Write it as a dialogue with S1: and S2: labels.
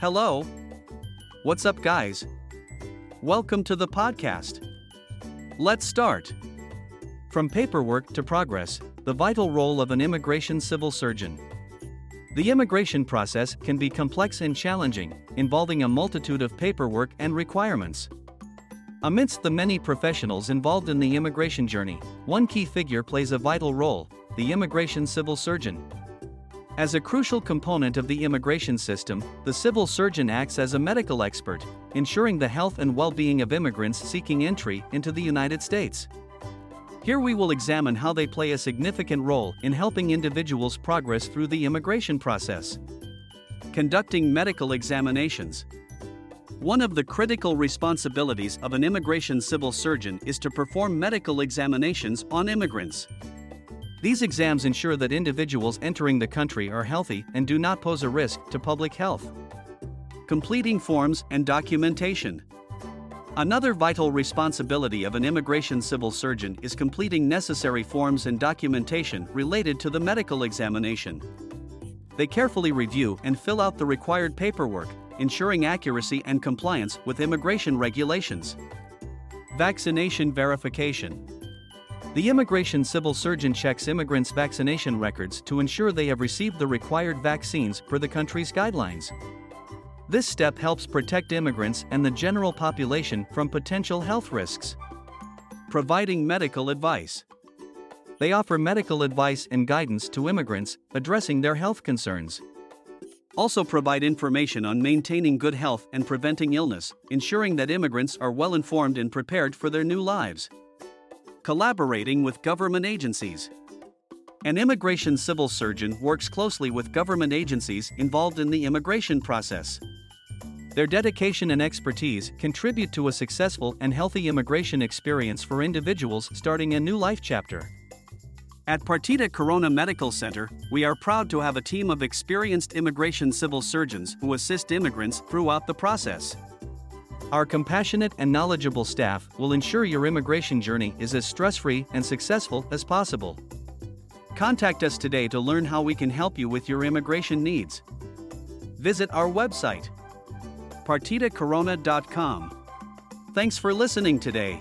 S1: Hello. What's up, guys? Welcome to the podcast. Let's start. From paperwork to progress, the vital role of an immigration civil surgeon. The immigration process can be complex and challenging, involving a multitude of paperwork and requirements. Amidst the many professionals involved in the immigration journey, one key figure plays a vital role the immigration civil surgeon. As a crucial component of the immigration system, the civil surgeon acts as a medical expert, ensuring the health and well being of immigrants seeking entry into the United States. Here we will examine how they play a significant role in helping individuals progress through the immigration process. Conducting medical examinations. One of the critical responsibilities of an immigration civil surgeon is to perform medical examinations on immigrants. These exams ensure that individuals entering the country are healthy and do not pose a risk to public health. Completing forms and documentation. Another vital responsibility of an immigration civil surgeon is completing necessary forms and documentation related to the medical examination. They carefully review and fill out the required paperwork, ensuring accuracy and compliance with immigration regulations. Vaccination verification. The immigration civil surgeon checks immigrants' vaccination records to ensure they have received the required vaccines per the country's guidelines. This step helps protect immigrants and the general population from potential health risks. Providing medical advice. They offer medical advice and guidance to immigrants, addressing their health concerns. Also, provide information on maintaining good health and preventing illness, ensuring that immigrants are well informed and prepared for their new lives. Collaborating with government agencies. An immigration civil surgeon works closely with government agencies involved in the immigration process. Their dedication and expertise contribute to a successful and healthy immigration experience for individuals starting a new life chapter. At Partida Corona Medical Center, we are proud to have a team of experienced immigration civil surgeons who assist immigrants throughout the process. Our compassionate and knowledgeable staff will ensure your immigration journey is as stress free and successful as possible. Contact us today to learn how we can help you with your immigration needs. Visit our website partidacorona.com. Thanks for listening today.